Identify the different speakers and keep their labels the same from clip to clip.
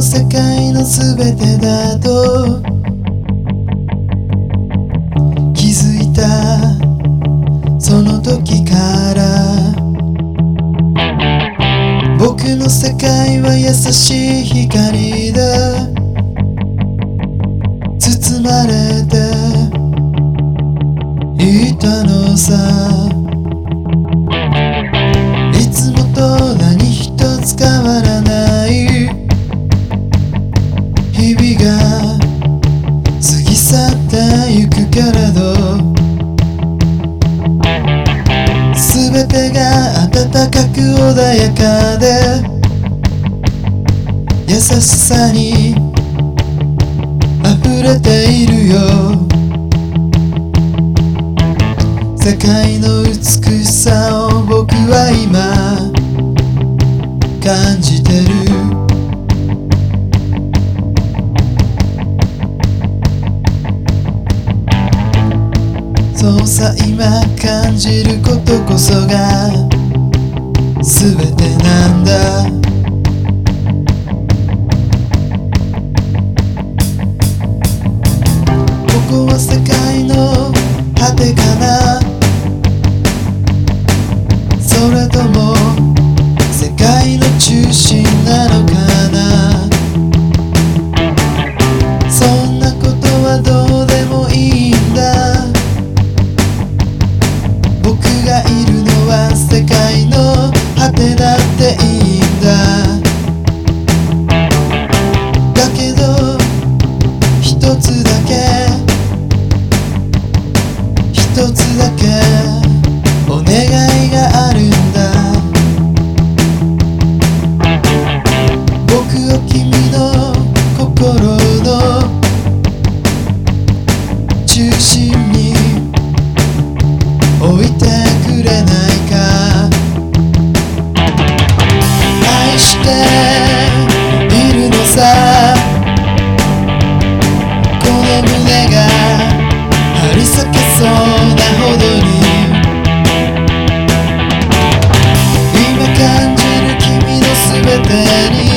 Speaker 1: の世界のすべてだと気づいた。その時から僕の世界は優しい光だ。包まれていたのさ。くけれど全てが温かく穏やかで優しさに溢れているよ。世界の美しさを僕は今そうさ今感じることこそが全てなんだ。ここは世界の果てかな。それともがいるのは世界の果てだっていいんだだけど一つだけ一つだけお願いがあるんだ僕を君の心の中心に置いてくれないか。愛しているのさ。この胸が張り裂けそうなほどに。今感じる君のすべてに。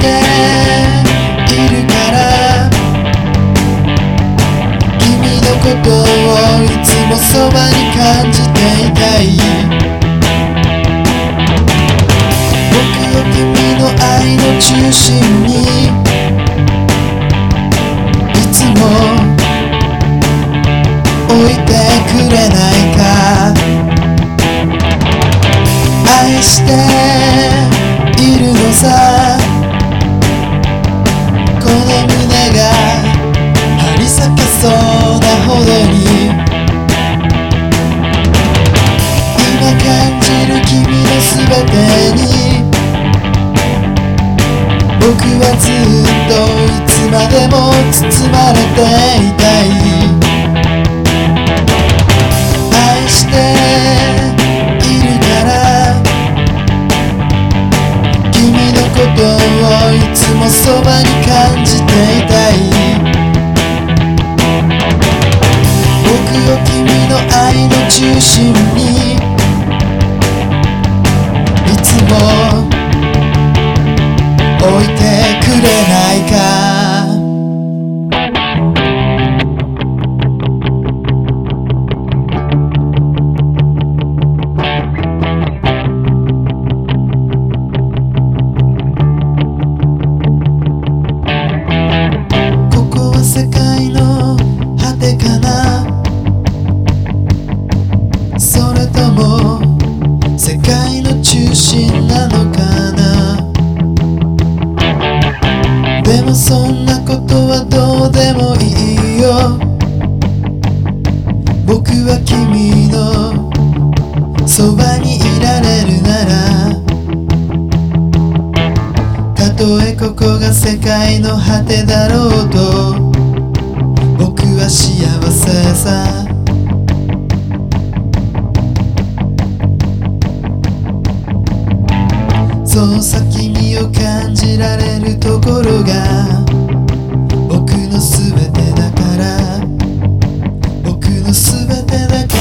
Speaker 1: ているから。君のことをいつもそばに感じていたい。僕を君の愛の中心に君のすべてに僕はずっといつまでも包まれていたい愛しているから君のことをいつもそばに感じていたい僕を君の愛の中心にいてくれないか。ここは世界の果てかな。それとも世界の中心なのか。君のそばにいられるならたとえここが世界の果てだろうと。僕は幸せさ。そうさ君を感じられるところが全てだけ